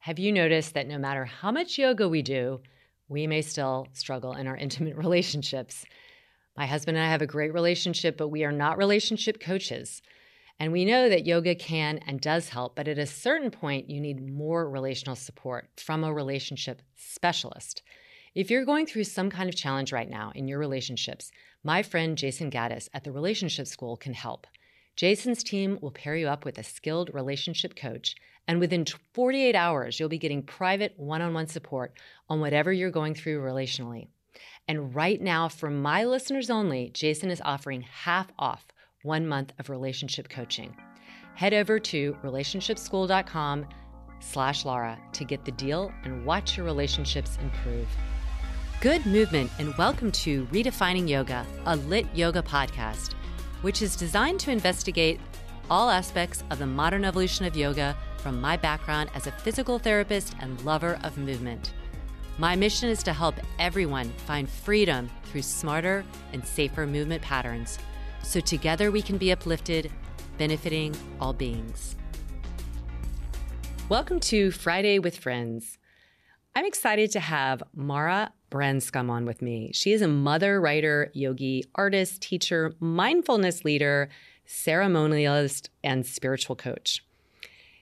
have you noticed that no matter how much yoga we do, we may still struggle in our intimate relationships? My husband and I have a great relationship, but we are not relationship coaches. And we know that yoga can and does help, but at a certain point, you need more relational support from a relationship specialist. If you're going through some kind of challenge right now in your relationships, my friend Jason Gaddis at the Relationship School can help. Jason's team will pair you up with a skilled relationship coach, and within 48 hours, you'll be getting private one on one support on whatever you're going through relationally. And right now, for my listeners only, Jason is offering half off one month of relationship coaching. Head over to relationshipschool.com slash Laura to get the deal and watch your relationships improve. Good movement and welcome to Redefining Yoga, a lit yoga podcast, which is designed to investigate all aspects of the modern evolution of yoga from my background as a physical therapist and lover of movement. My mission is to help everyone find freedom through smarter and safer movement patterns so together we can be uplifted, benefiting all beings. Welcome to Friday with Friends. I'm excited to have Mara Branscombe on with me. She is a mother, writer, yogi, artist, teacher, mindfulness leader, ceremonialist, and spiritual coach.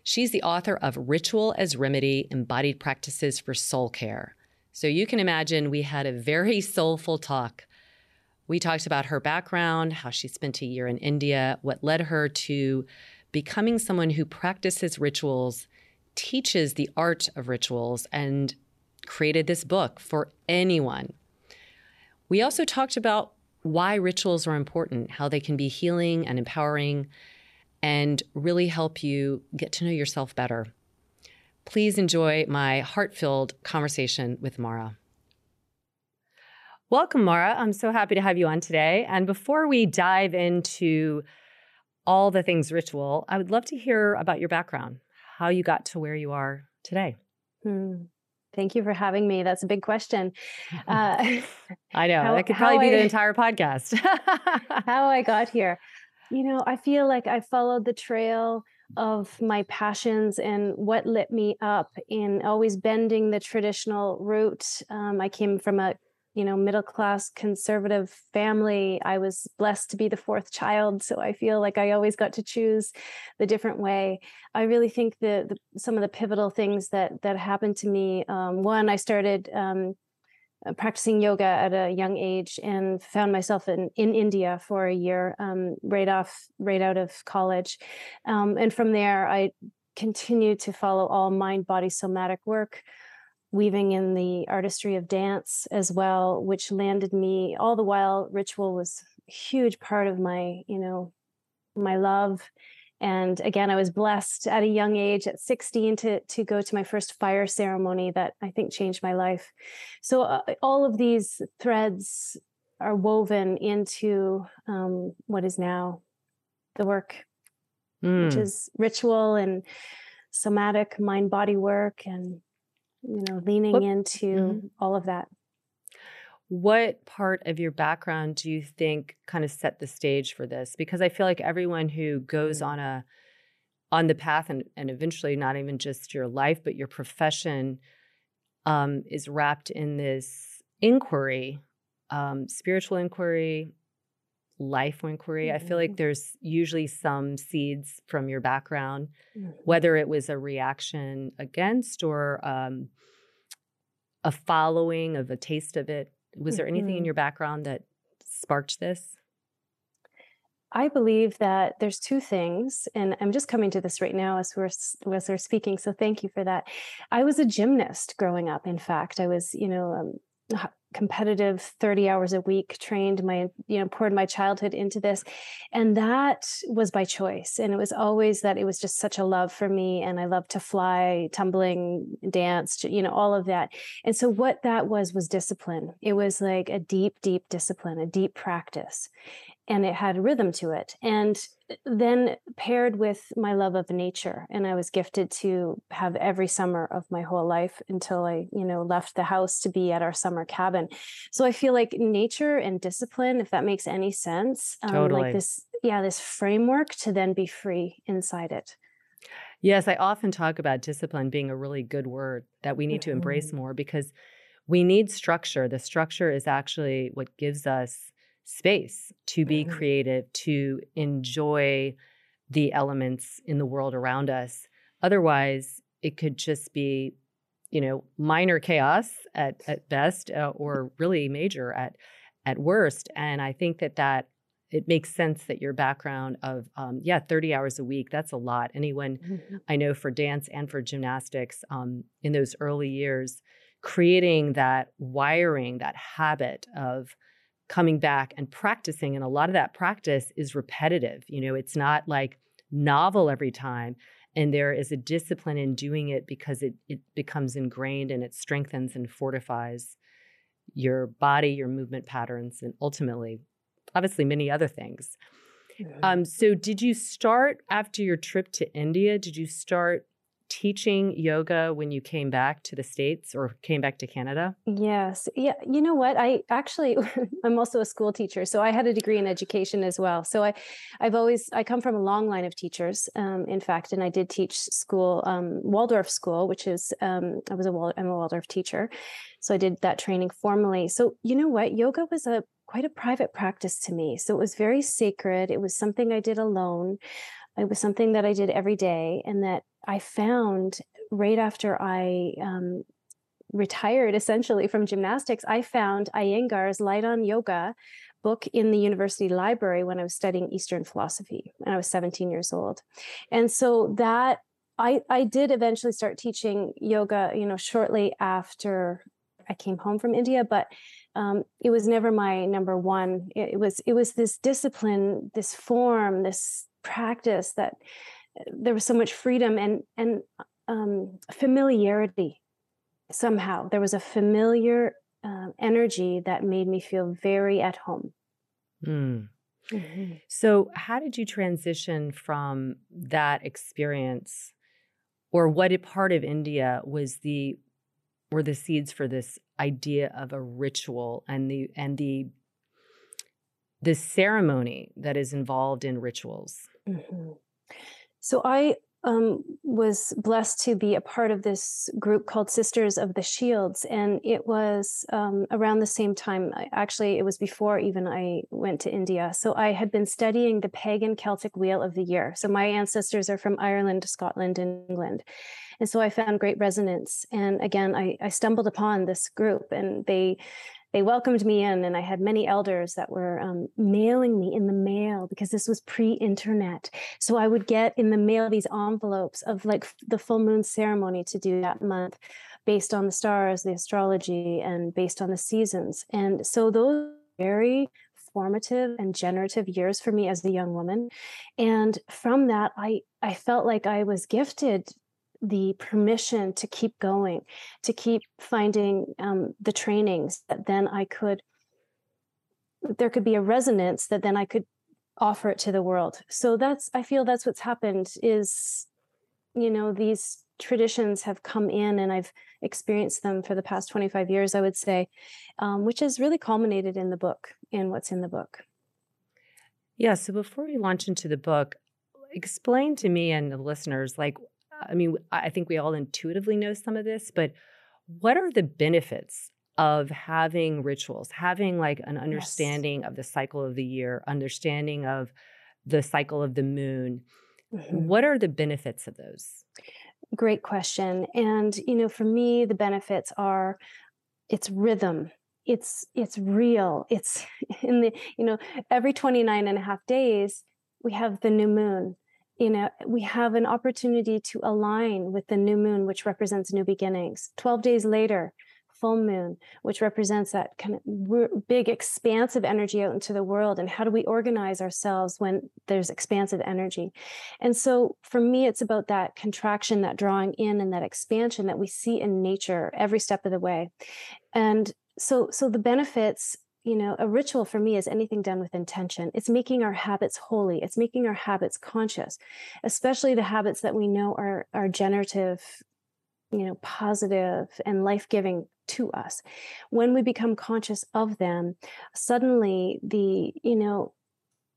She's the author of Ritual as Remedy Embodied Practices for Soul Care. So you can imagine we had a very soulful talk we talked about her background, how she spent a year in India, what led her to becoming someone who practices rituals, teaches the art of rituals, and created this book for anyone. We also talked about why rituals are important, how they can be healing and empowering, and really help you get to know yourself better. Please enjoy my heart filled conversation with Mara. Welcome, Mara. I'm so happy to have you on today. And before we dive into all the things ritual, I would love to hear about your background, how you got to where you are today. Hmm. Thank you for having me. That's a big question. Uh, I know. How, that could probably be I, the entire podcast. how I got here. You know, I feel like I followed the trail of my passions and what lit me up in always bending the traditional route. Um, I came from a you know middle class conservative family i was blessed to be the fourth child so i feel like i always got to choose the different way. I really think that some of the pivotal things that that happened to me um, one i started um, uh, practicing yoga at a young age and found myself in, in India for a year um, right off right out of college. Um, and from there I continued to follow all mind body somatic work weaving in the artistry of dance as well, which landed me all the while. Ritual was a huge part of my, you know, my love. And again, I was blessed at a young age, at 16, to to go to my first fire ceremony that I think changed my life. So uh, all of these threads are woven into um, what is now the work, mm. which hmm. is ritual and somatic mind body work and you know leaning into mm-hmm. all of that. What part of your background do you think kind of set the stage for this? Because i feel like everyone who goes on a on the path and, and eventually not even just your life but your profession um, is wrapped in this inquiry um, spiritual inquiry life inquiry. Mm-hmm. I feel like mm-hmm. there's usually some seeds from your background, mm-hmm. whether it was a reaction against or um, a following of a taste of it? Was there anything in Mhm. your background that sparked this? I believe that there's two things, and I'm just coming to this right now as we're as we're speaking. So thank you for that. I was a gymnast growing up. In fact, I was, you know, um, competitive, 30 hours a week, trained my, you know, poured my childhood into this, and that was by choice. And it was always that it was just such a love for me, and I loved to fly, tumbling, dance, you know, all of that. And so what that was was discipline. It was like a deep, deep discipline, a deep practice and it had rhythm to it. And then paired with my love of nature, and I was gifted to have every summer of my whole life until I, you know, left the house to be at our summer cabin. So I feel like nature and discipline, if that makes any sense, um, Totally. like this, yeah, this framework to then be free inside it. Yes, I often talk about discipline being a really good word that we need to embrace Mhm. more because we need structure. The structure is actually what gives us space to be Mhm. creative, to enjoy the elements in the world around us. Otherwise, it could just be, you know, minor chaos at, at best uh, or really major at at worst. And I think that that it makes sense that your background of um, yeah 30 hours a week that's a lot anyone Mhm. I know for dance and for gymnastics um, in those early years, creating that wiring, that habit of coming back and practicing. And a lot of that practice is repetitive. You know, it's not like novel every time. And there is a discipline in doing it because it, it becomes ingrained and it strengthens and fortifies your body, your movement patterns, and ultimately, obviously, many other things. Mhm. Um, so did you start after your trip to India? Did you start teaching yoga when you came back to the States or came back to Canada? Yes. Yeah. You know what? I actually, I'm also a school teacher. So I had a degree in education as well. So I, I've always, I come from a long line of teachers, um, in fact, and I did teach school, um, Waldorf school, which is, um, I was a, I'm a Waldorf teacher. So I did that training formally. So you know what? Yoga was a, quite a private practice to me. So it was very sacred. It was something I did alone. It was something that I did every day and that I found right after I um, retired essentially from gymnastics, I found Iyengar's Light on Yoga book in the university library when I was studying Eastern philosophy and I was 17 years old. And so that I I did eventually start teaching yoga, you know, shortly after I came home from India, but um, it was never my number one. It, it was it was this discipline, this form, this practice that uh, there was so much freedom and and um, familiarity somehow. There was a familiar um, energy that made me feel very at home. Hmm. So, how did you transition from that experience, or what a part of India was the were the seeds for this idea of a ritual and the and the the ceremony that is involved in rituals? Mhm. So I um, was blessed to be a part of this group called Sisters of the Shields, and it was um, around the same time. Actually, it was before even I went to India. So I had been studying the pagan Celtic wheel of the year. So my ancestors are from Ireland, Scotland, and England. And so I found great resonance. And again, I, I stumbled upon this group, and they they welcomed me in and i had many elders that were um, mailing me in the mail because this was pre-internet. So i would get in the mail these envelopes of like the full moon ceremony to do that month based on the stars the astrology and based on the seasons. And so those very formative and generative years for me as a young woman. And from that i i felt like i was gifted the permission to keep going to keep finding um, the trainings that then I could, there could be a resonance that then I could offer it to the world. So that's, I feel that's what's happened is, you know, these traditions have come in and I've experienced them for the past 25 years, I would say, um, which has really culminated in the book, in what's in the book. Yeah. So before we launch into the book, explain to me and the listeners, like, I mean, I think we all intuitively know some of this, but what are the benefits of having rituals, having like an understanding of the cycle of the year, understanding of the cycle of the moon? Mhm. What are the benefits of those? Great question. And, you know, for me, the benefits are it's rhythm it's it's real it's in the you know every 29 and a half days we have the new moon you know we have an opportunity to align with the new moon which represents new beginnings. 12 days later full moon which represents that kind of big expansive energy out into the world. And how do we organize ourselves when there's expansive energy? And so for me it's about that contraction that drawing in and that expansion that we see in nature every step of the way. And so so the benefits you know a ritual for me is anything done with intention. It's making our habits holy. It's making our habits conscious especially the habits that we know are are generative you know positive and life-giving to us. When we become conscious of them suddenly the you know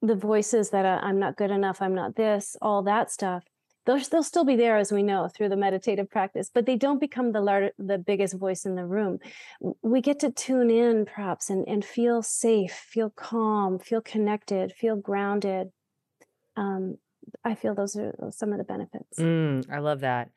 the voices that uh, i'm not good enough i'm not this all that stuff they'll, they'll still be there as we know through the meditative practice but they don't become the lar- the biggest voice in the room. We get to tune in perhaps and, and feel safe feel calm feel connected feel grounded. Um, i feel those are some of the benefits. Mm, i love that.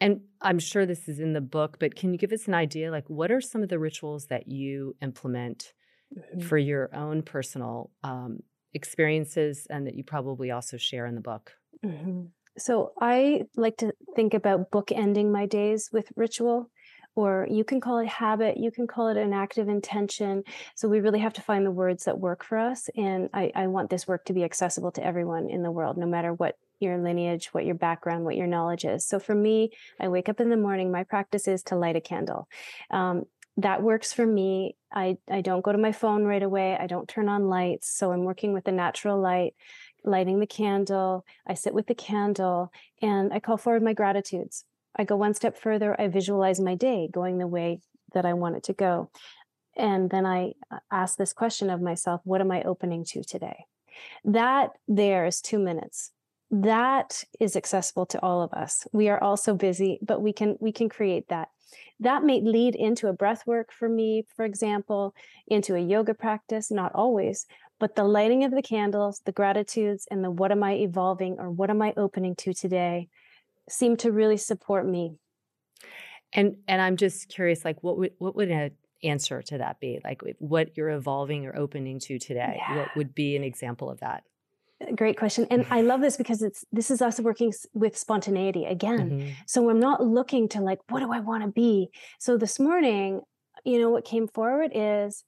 And i'm sure this is in the book but can you give us an idea like what are some of the rituals that you implement mm-hmm. for your own personal um, experiences and that you probably also share in the book? Mm-hmm so I like to think about bookending my days with ritual, or you can call it habit, you can call it an active intention. So we really have to find the words that work for us. And I, I want this work to be accessible to everyone in the world, no matter what your lineage, what your background, what your knowledge is. So for me, I wake up in the morning, my practice is to light a candle. Um, that works for me. I, I don't go to my phone right away. I don't turn on lights. So I'm working with the natural light lighting the candle. I sit with the candle and I call forward my gratitudes. I go one step further. I visualize my day going the way that I want it to go. And then I uh, ask this question of myself What am I opening to today? That there is two minutes. That is accessible to all of us. We are all so busy, but we can we can create that. That may lead into a breath work for me, for example, into a yoga practice, not always, but the lighting of the candles, the gratitudes, and the what am I evolving or what am I opening to today seem to really support me. And and I'm just curious, like what would what would an answer to that be? Like what you're evolving or opening to today? Yeah. What would be an example of that? Great question. And I love this because it's this is us working with spontaneity again. Mm-hmm. So I'm not looking to like, what do I want to be? So this morning, you know, what came forward is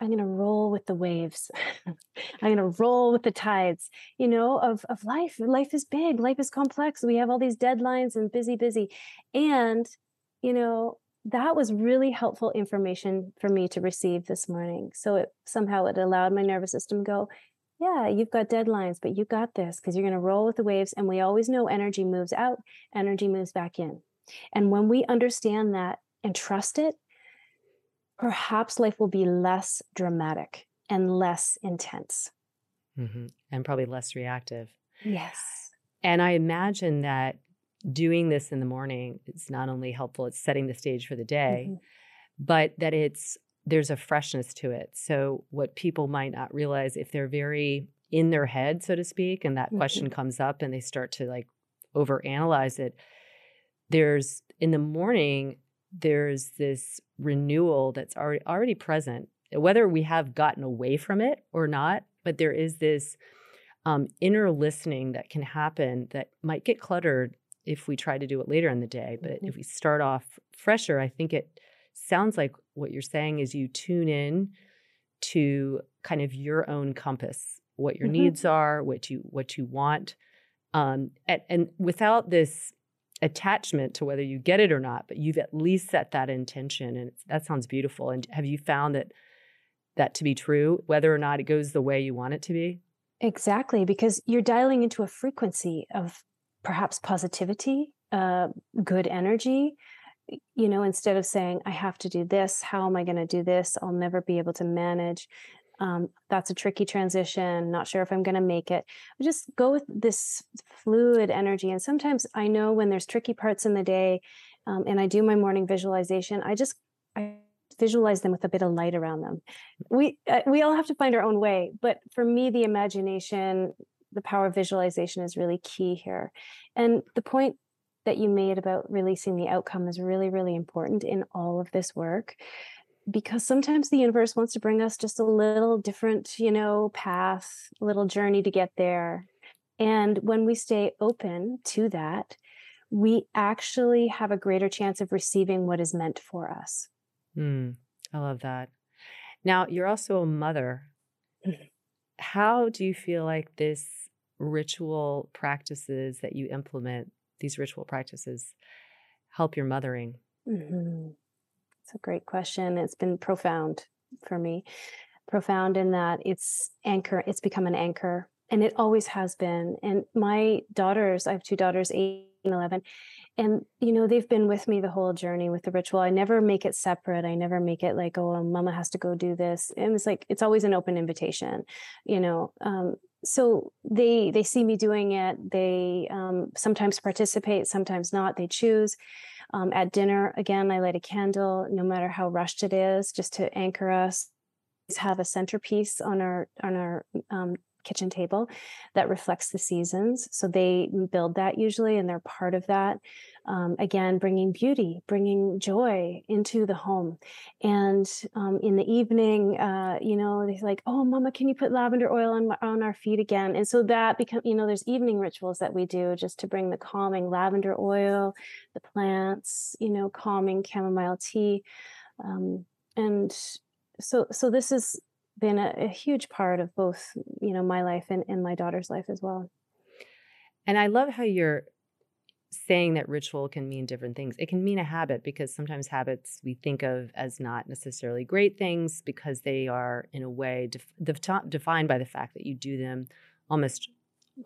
I'm going to roll with the waves. I'm going to roll with the tides, you know, of, of life. Life is big, life is complex. We have all these deadlines and busy, busy. And, you know, that was really helpful information for me to receive this morning. So it somehow it allowed my nervous system to go, yeah, you've got deadlines, but you got this because you're going to roll with the waves. And we always know energy moves out, energy moves back in. And when we understand that and trust it, perhaps life will be less dramatic and less intense. Mm-hmm. And probably less reactive. Yes. And I imagine that doing this in the morning is not only helpful, it's setting the stage for the day, mm-hmm. but that it's there's a freshness to it. So what people might not realize if they're very in their head, so to speak, and that mm-hmm. question comes up and they start to like overanalyze it, there's in the morning there's this renewal that's already already present whether we have gotten away from it or not but there is this um, inner listening that can happen that might get cluttered if we try to do it later in the day but mm-hmm. if we start off fresher i think it sounds like what you're saying is you tune in to kind of your own compass what your mm-hmm. needs are what you what you want um, and, and without this attachment to whether you get it or not, but you've at least set that intention, and that sounds beautiful. And have you found that that to be true, whether or not it goes the way you want it to be? Exactly, because you're dialing into a frequency of perhaps positivity, uh, good energy. You know, instead of saying, I have to do this, how am I going to do this? I'll never be able to manage um, that's a tricky transition not sure if i'm going to make it. Just go with this fluid energy and sometimes i know when there's tricky parts in the day um, and i do my morning visualization i just i visualize them with a bit of light around them. We uh, we all have to find our own way but for me the imagination the power of visualization is really key here. And the point that you made about releasing the outcome is really really important in all of this work because sometimes the universe wants to bring us just a little different, you know, path, little journey to get there. And when we stay open to that, we actually have a greater chance of receiving what is meant for us. Mm, I love that. Now, you're also a mother. Mm-hmm. How do you feel like this ritual practices that you implement, these ritual practices, help your mothering? Mm-hmm. It's a great question. It's been profound for me. Profound in that it's anchor, it's become an anchor. And it always has been. And my daughters, I have two daughters, eight and 11, and you know they've been with me the whole journey with the ritual i never make it separate i never make it like oh mama has to go do this and it's like it's always an open invitation you know um, so they they see me doing it they um, sometimes participate sometimes not they choose um, at dinner, again, I light a candle, no matter how rushed it is, just to anchor us. Have a centerpiece on our on our um, kitchen table that reflects the seasons. So they build that usually, and they're part of that. Um, again, bringing beauty, bringing joy into the home. And um, in the evening, uh, you know, they're like, "Oh, Mama, can you put lavender oil on on our feet again?" And so that become, you know, there's evening rituals that we do just to bring the calming lavender oil, the plants, you know, calming chamomile tea, um, and so so this is been a, a, huge part of both you know my life and, and my daughter's life as well. And i love how you're saying that ritual can mean different things. It can mean a habit because sometimes habits we think of as not necessarily great things because they are in a way def- defined by the fact that you do them almost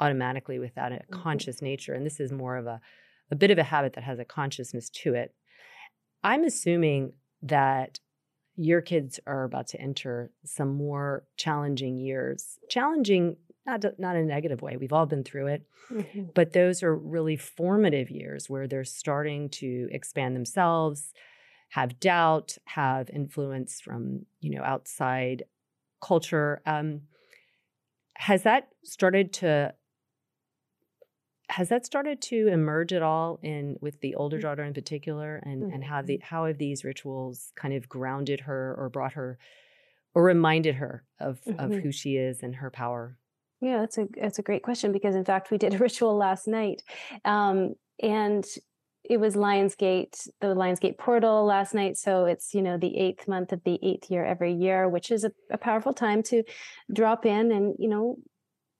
automatically without a mm-hmm. conscious nature. And this is more of a a bit of a habit that has a consciousness to it. I'm assuming that your kids are about to enter some more challenging years. Challenging, not, not in a negative way. We've all been through it. Mm-hmm. But those are really formative years where they're starting to expand themselves, have doubt, have influence from, you know, outside culture. Um, has that started to has that started to emerge at all in with the older mm. daughter in particular and mm-hmm. and how the how have these rituals kind of grounded her or brought her or reminded her of mm-hmm. of who she is and her power yeah that's a that's a great question because in fact we did a ritual last night um, and it was lionsgate the lionsgate portal last night so it's you know the eighth month of the eighth year every year which is a, a powerful time to drop in and you know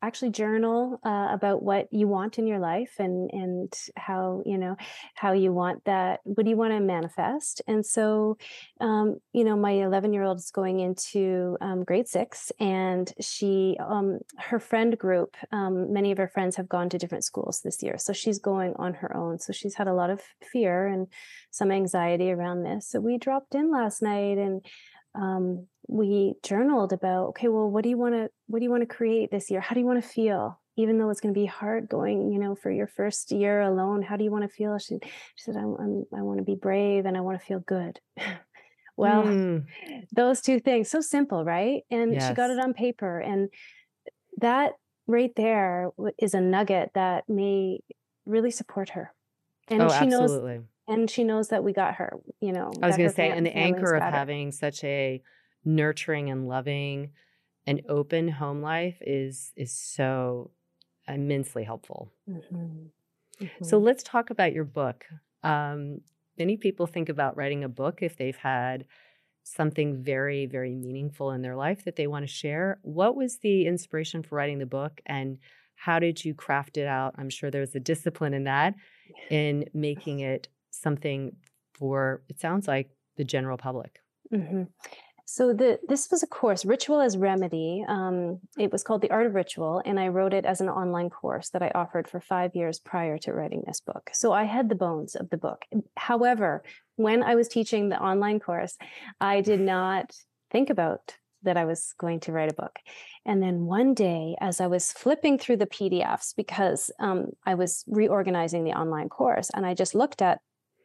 actually journal uh, about what you want in your life and and how you know how you want that what do you want to manifest? And so um, you know my 11 year old is going into um, grade six and she um, her friend group um, many of her friends have gone to different schools this year. So she's going on her own. So she's had a lot of fear and some anxiety around this. So we dropped in last night and um, we journaled about okay well what do you want to what do you want to create this year how do you want to feel even though it's going to be hard going you know for your first year alone how do you want to feel she, she said I'm, I'm, i want to be brave and i want to feel good well mm. those two things so simple right and yes. she got it on paper and that right there is a nugget that may really support her and oh, she absolutely. knows and she knows that we got her you know i was going to say and the anchor of having such a nurturing and loving and open home life is is so immensely helpful. Mm-hmm. Mm-hmm. so let's talk about your book. Um, many people think about writing a book if they've had something very very meaningful in their life that they want to share. What was the inspiration for writing the book and how did you craft it out? I'm sure there's a discipline in that in making it something for it sounds like the general public mm-hmm. So the this was a course, Ritual as Remedy. Um, it was called The Art of Ritual, and I wrote it as an online course that I offered for five years prior to writing this book. So I had the bones of the book. However, when I was teaching the online course, I did not think about that I was going to write a book. And then one day, as I was flipping through the PDFs, because um, I was reorganizing the online course, and I just looked at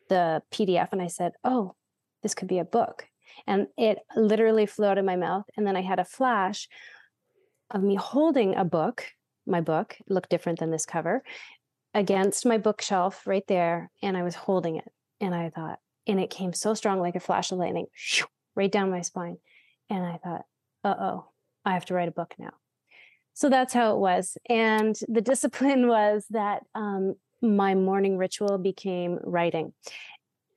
the PDF and I said, "Oh, this could be a book." and it literally flew out of my mouth and then i had a flash of me holding a book my book looked different than this cover against my bookshelf right there and i was holding it and i thought and it came so strong like a flash of lightning right down my spine. And I thought, uh oh, I have to write a book now. So that's how it was. And the discipline was that um, my morning ritual became writing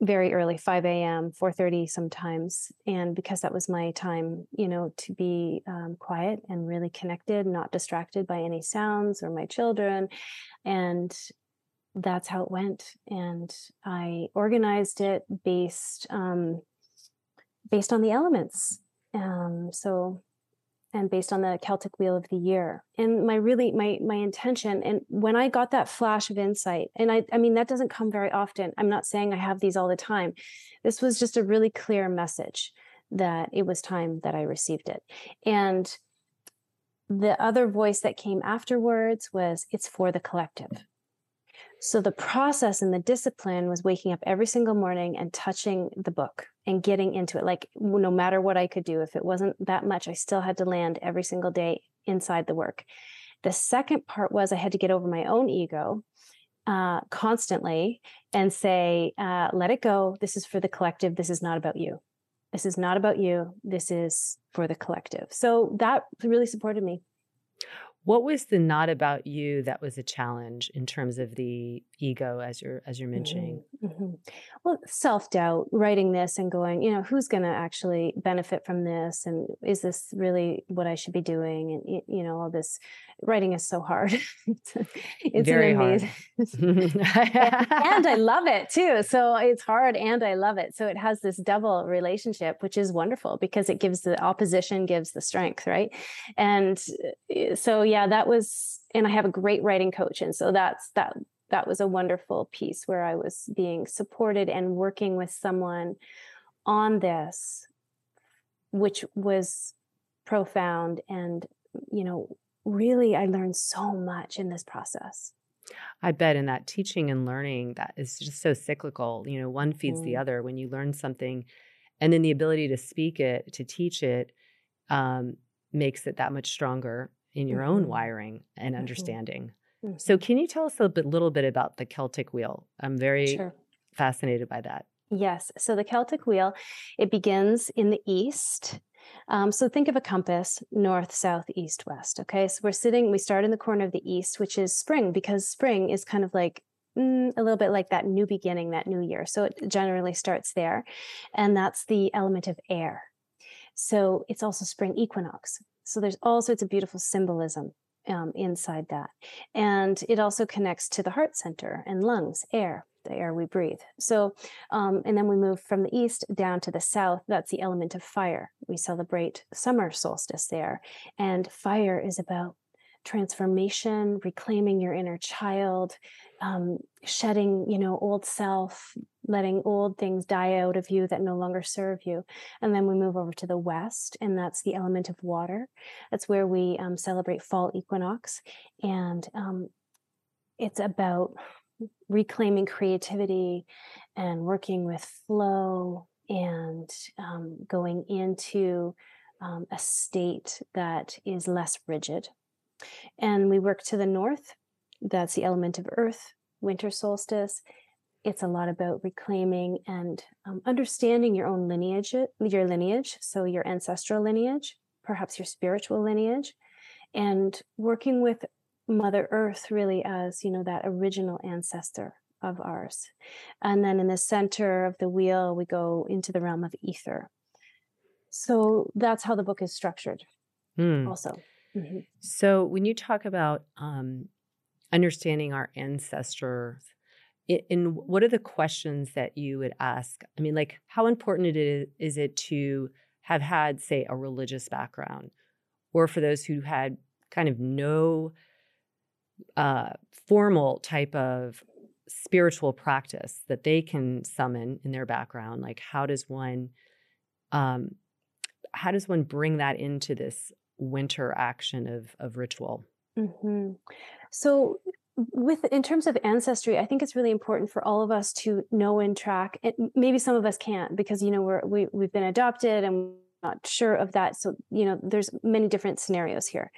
very early 5 a.m 4.30 sometimes and because that was my time you know to be um, quiet and really connected not distracted by any sounds or my children and that's how it went and i organized it based um, based on the elements um, so and based on the Celtic wheel of the year. And my really my my intention and when I got that flash of insight, and I I mean that doesn't come very often. I'm not saying I have these all the time. This was just a really clear message that it was time that I received it. And the other voice that came afterwards was it's for the collective. So the process and the discipline was waking up every single morning and touching the book and getting into it. Like no matter what I could do, if it wasn't that much, I still had to land every single day inside the work. The second part was I had to get over my own ego uh, constantly and say, uh, let it go. This is for the collective. This is not about you. This is not about you. This is for the collective. So that really supported me. What was the not about you that was a challenge in terms of the ego as you're as you're mentioning? Mm-hmm. Well, self-doubt, writing this and going, you know, who's going to actually benefit from this and is this really what I should be doing and you know, all this writing is so hard. it's very hard. and I love it too. So it's hard and I love it. So it has this double relationship which is wonderful because it gives the opposition gives the strength, right? And eh, so yeah, that was, and I have a great writing coach. And so that's, that, that was a wonderful piece where I was being supported and working with someone on this, which was profound. And, you know, really, I learned so much in this process. I bet in that teaching and learning that is just so cyclical. You know, one feeds mm. the other. When you learn something, and then the ability to speak it, to teach it, um, makes it that much stronger in your mm-hmm. own wiring and mm-hmm. understanding. Mm-hmm. So, can you tell us a bit, little bit about the Celtic wheel? I'm very sure. fascinated by that. Yes. So, the Celtic wheel, it begins in the east. Um, so, think of a compass north, south, east, west. Okay. So, we're sitting, we start in the corner of the east, which is spring, because spring is kind of like mm, a little bit like that new beginning, that new year. So, it generally starts there. And that's the element of air. So, it's also spring equinox. So there's all sorts of beautiful symbolism um, inside that. And it also connects to the heart center and lungs, air, the air we breathe. So, um, and then we move from the east down to the south. That's the element of fire. We celebrate summer solstice there. And fire is about transformation, reclaiming your inner child, um, shedding, you know, old self, letting old things die out of you that no longer serve you. And then we move over to the west, and that's the element of water. That's where we um, celebrate fall equinox, and um, it's about reclaiming creativity and working with flow and um, going into um, a state that is less rigid. And we work to the north. That's the element of earth, winter solstice it's a lot about reclaiming and um, understanding your own lineage, your lineage, so your ancestral lineage, perhaps your spiritual lineage, and working with Mother Earth really as you know that original ancestor of ours. And then in the center of the wheel, we go into the realm of ether. So that's how the book is structured. Mm. Also. Mm-hmm. So when you talk about um, understanding our ancestors in what are the questions that you would ask? I mean, like, how important it is, is it to have had, say, a religious background, or for those who had kind of no uh, formal type of spiritual practice that they can summon in their background? Like, how does one, um, how does one bring that into this winter action of of ritual? Mm-hmm. So with in terms of ancestry i think it's really important for all of us to know and track maybe some of us can't because you know we're we, we've been adopted and not sure of that so you know there's many different scenarios here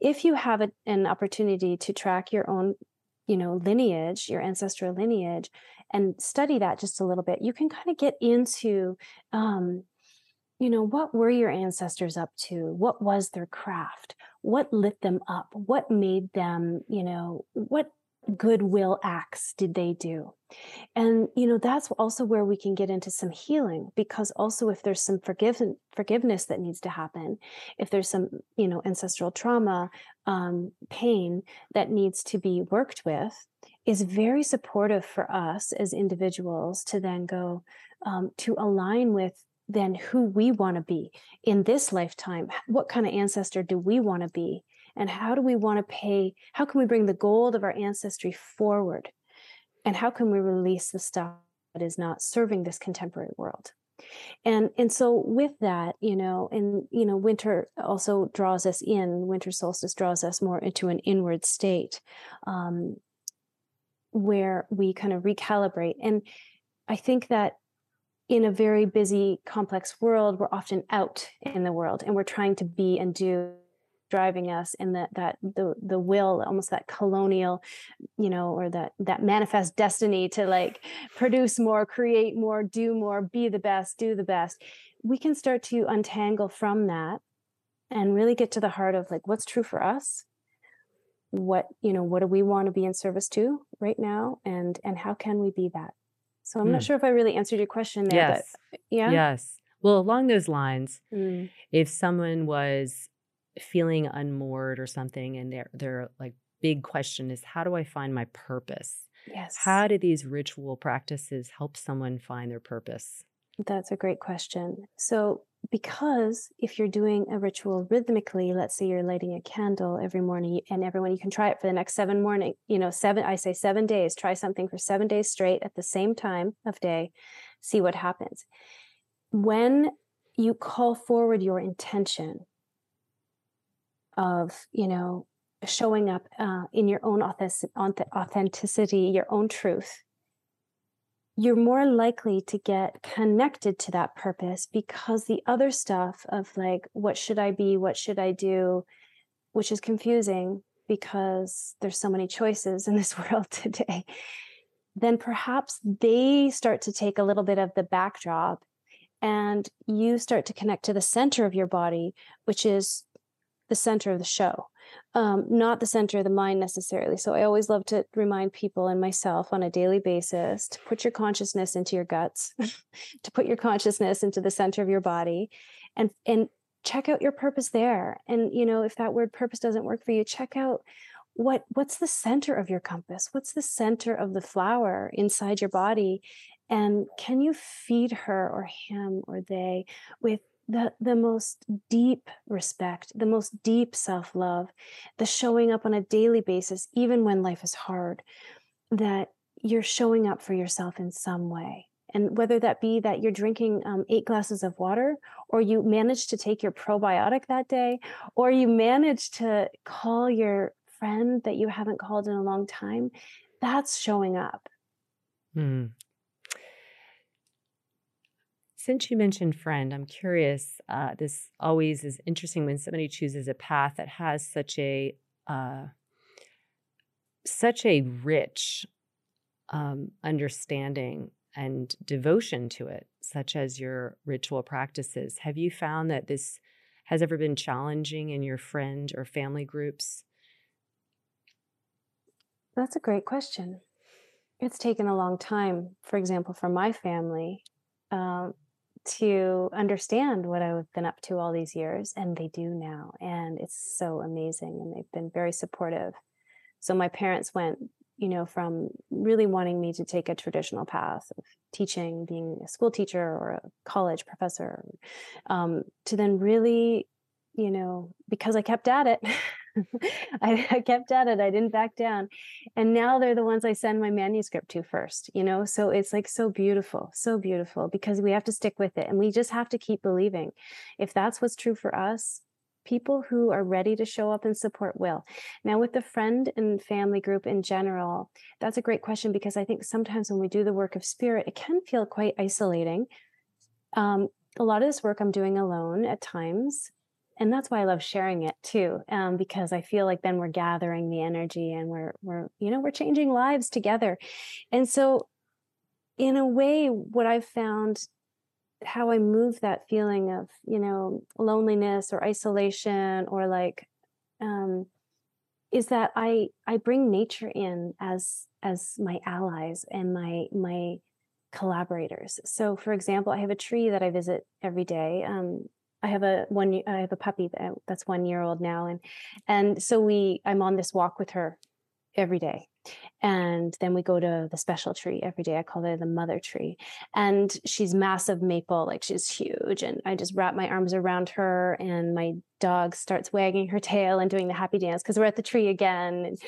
if you have a, an opportunity to track your own you know lineage your ancestral lineage and study that just a little bit you can kind of get into um you know, what were your ancestors up to? What was their craft? What lit them up? What made them, you know, what goodwill acts did they do? And, you know, that's also where we can get into some healing because also if there's some forgive- forgiveness that needs to happen, if there's some, you know, ancestral trauma, um, pain that needs to be worked with, is very supportive for us as individuals to then go um, to align with then who we want to be in this lifetime. What kind of ancestor do we want to be? And how do we want to pay? How can we bring the gold of our ancestry forward? And how can we release the stuff that is not serving this contemporary world? and and so with that you know and you know winter also draws us in winter solstice draws us more into an inward state um, where we kind of recalibrate and i think that in a very busy, complex world, we're often out in the world and we're trying to be and do driving us and that that the the will almost that colonial you know or that that manifest destiny to like produce more create more do more be the best do the best. We can start to untangle from that and really get to the heart of like what's true for us what you know what do we want to be in service to right now and and how can we be that so I'm mm. not sure if I really answered your question there, yes. but yeah. Yes. Well, along those lines, mm. if someone was feeling unmoored or something and their their like big question is how do I find my purpose? Yes. How do these ritual practices help someone find their purpose? That's a great question. So because if you're doing a ritual rhythmically let's say you're lighting a candle every morning and everyone you can try it for the next seven morning you know seven i say seven days try something for seven days straight at the same time of day see what happens. When you call forward your intention of you know showing up uh, in your own authenticity your own truth you're more likely to get connected to that purpose because the other stuff of like what should i be what should i do which is confusing because there's so many choices in this world today then perhaps they start to take a little bit of the backdrop and you start to connect to the center of your body which is the center of the show um, not the center of the mind necessarily. So I always love to remind people and myself on a daily basis to put your consciousness into your guts, to put your consciousness into the center of your body, and and check out your purpose there. And you know, if that word purpose doesn't work for you, check out what what's the center of your compass. What's the center of the flower inside your body, and can you feed her or him or they with the the most deep respect the most deep self-love the showing up on a daily basis even when life is hard that you're showing up for yourself in some way. And whether that be that you're drinking um, eight glasses of water or you manage to take your probiotic that day or you manage to call your friend that you haven't called in a long time that's showing up. Mm, since you mentioned friend, I'm curious. Uh, this always is interesting when somebody chooses a path that has such a uh, such a rich um, understanding and devotion to it, such as your ritual practices. Have you found that this has ever been challenging in your friend or family groups? That's a great question. It's taken a long time, for example, for my family. Um, to understand what I've been up to all these years, and they do now. And it's so amazing. And they've been very supportive. So my parents went, you know, from really wanting me to take a traditional path of teaching, being a school teacher or a college professor, um, to then really, you know, because I kept at it. I, I, kept at it. I didn't back down. And now they're the ones I send my manuscript to first, you know? So it's like so beautiful, so beautiful because we have to stick with it and we just have to keep believing. If that's what's true for us, people who are ready to show up and support will. Now, with the friend and family group in general, that's a great question because I think sometimes when we do the work of spirit, it can feel quite isolating. Um, a lot of this work I'm doing alone at times and that's why I love sharing it too, um, because I feel like then we're gathering the energy and we're we're you know we're changing lives together, and so in a way, what I've found how I move that feeling of, you know, loneliness or isolation or like um is that I I bring nature in as as my allies and my my collaborators. So for example, I have a tree that I visit every day. Um I have a one I have a puppy that, that's 1 year old now and and so we I'm on this walk with her every day and then we go to the special tree every day. I call her the mother tree. And she's massive maple, like she's huge. And I just wrap my arms around her, and my dog starts wagging her tail and doing the happy dance because we're at the tree again. And,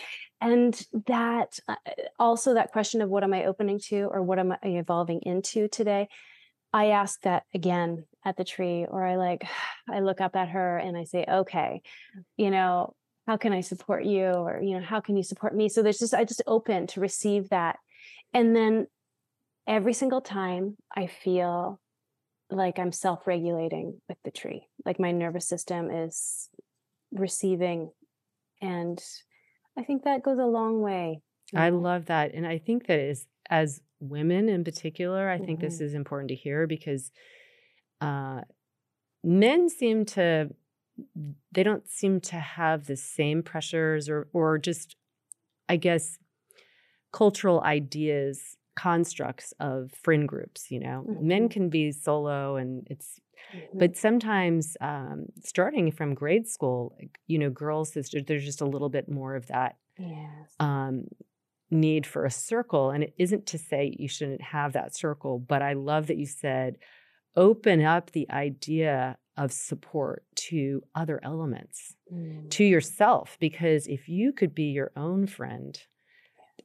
and that uh, also, that question of what am I opening to or what am I evolving into today? I ask that again at the tree, or I like, I look up at her and I say, okay, you know, how can i support you? Or you know how can you support me? So there's just i just open to receive that. And then every single time i feel like i'm self-regulating with the tree. Like my nervous system is receiving and i think that goes a long way. I love that and i think that is as women in particular i mm-hmm. think this mm-hmm. is important to hear because uh men seem to they don't seem to have the same pressures or or just i guess cultural ideas constructs of friend groups you know mm-hmm. men can be solo and it's mm-hmm. but sometimes um, starting from grade school you know girls there's just a little bit more of that yes. um, need for a circle and it isn't to say you shouldn't have that circle but i love that you said open up the idea of support to other elements, mm. to yourself. Because if you could be your own friend,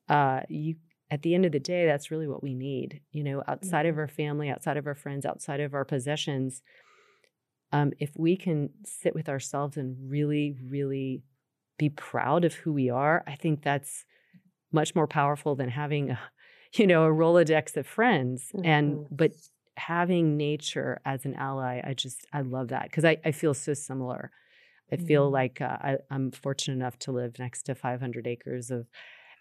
uh, you at the end of the day, that's really what we need. You know, outside mm. of mm-hmm. our family, outside of our friends, outside of our possessions, um, if we can sit with ourselves and really, really be proud of who we are, I think that's much more powerful than having a, you know, a Rolodex of friends. Mm-hmm. And but having nature as an ally, I just I love that because I, I feel so similar. I feel mm-hmm. like uh, I, I'm fortunate enough to live next to 500 acres of,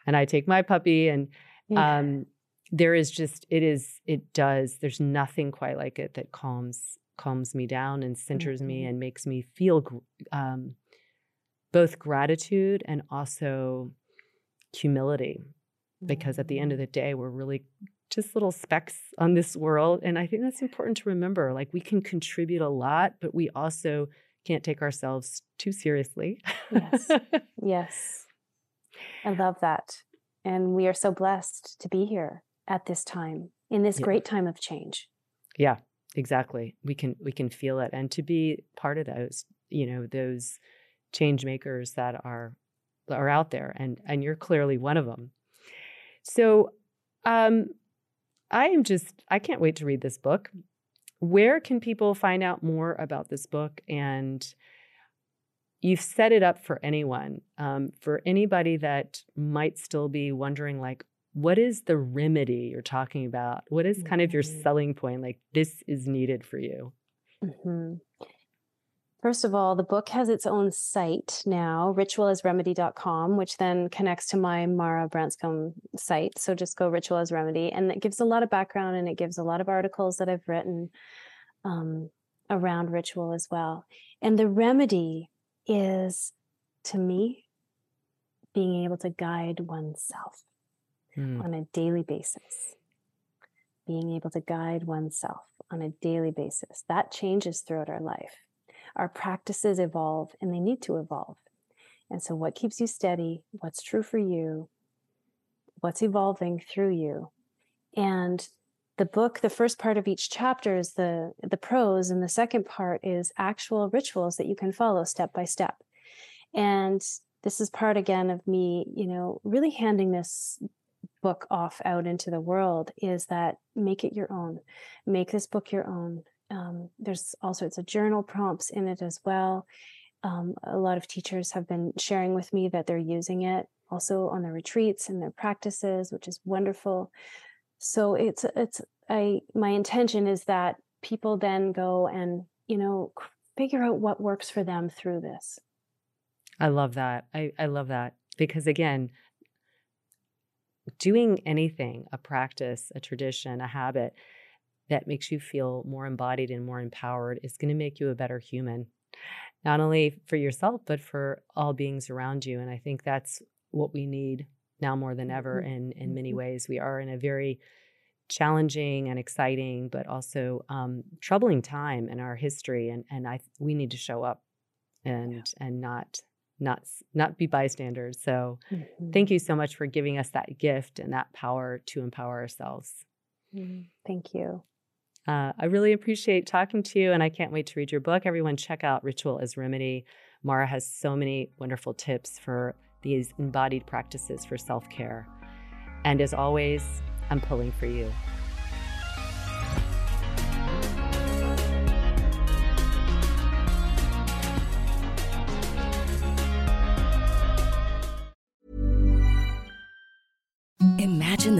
and I take my puppy and yeah. um, there is just it is it does there's nothing quite like it that calms calms me down and centers mm-hmm. me and makes me feel um, both gratitude and also humility because at the end of mm-hmm. the day we're really just little specks on this world. And I think that's important to remember. Like we can contribute a lot, but we also can't take ourselves too seriously. yes. Yes. I love that. And we are so blessed to be here at this time in this yeah. great time of change. Yeah, exactly. We can we can feel it and to be part of those, you know, those change makers that are are out there and and you're clearly one of them. So um I am just, I can't wait to read this book. Where can people find out more about this book? And you've set it up for anyone, um, for anybody that might still be wondering, like, what is the remedy you're talking about? What is kind of your selling point? Like, this is needed for you. Mm-hmm. First of all, the book has its own site now, ritualasremedy.com, which then connects to my Mara Branscombe site. So just go Ritual as Remedy. And it gives a lot of background and it gives a lot of articles that I've written um, around ritual as well. And the remedy is, to me, being able to guide oneself mm. on a daily basis. Being able to guide oneself on a daily basis. That changes throughout our life our practices evolve and they need to evolve. And so, what keeps you steady? What's true for you? What's evolving through you? And the book, the first part of each chapter is the the prose, and the second part is actual rituals that you can follow step by step. And this is part again of me, you know, really handing this book off out into the world is that make it your own. Make this book your own. Um, there's all sorts of journal prompts in it as well. Um, a lot of teachers have been sharing with me that they're using it also on their retreats and their practices, which is wonderful. So it's it's I my intention is that people then go and you know figure out what works for them through this. I love that. I, I love that because again, doing anything, a practice, a tradition, a habit, that makes you feel more embodied and more empowered is going to make you a better human, not only for yourself, but for all beings around you. And I think that's what we need now more than ever mm-hmm. in, in many mm-hmm. ways. We are in a very challenging and exciting, but also um, troubling time in our history. And, and I, we need to show up and, yeah. and not not not be bystanders. So mm-hmm. thank you so much for giving us that gift and that power to empower ourselves. Mm-hmm. Thank you. Uh, I really appreciate talking to you, and I can't wait to read your book. Everyone, check out Ritual as Remedy. Mara has so many wonderful tips for these embodied practices for self care. And as always, I'm pulling for you.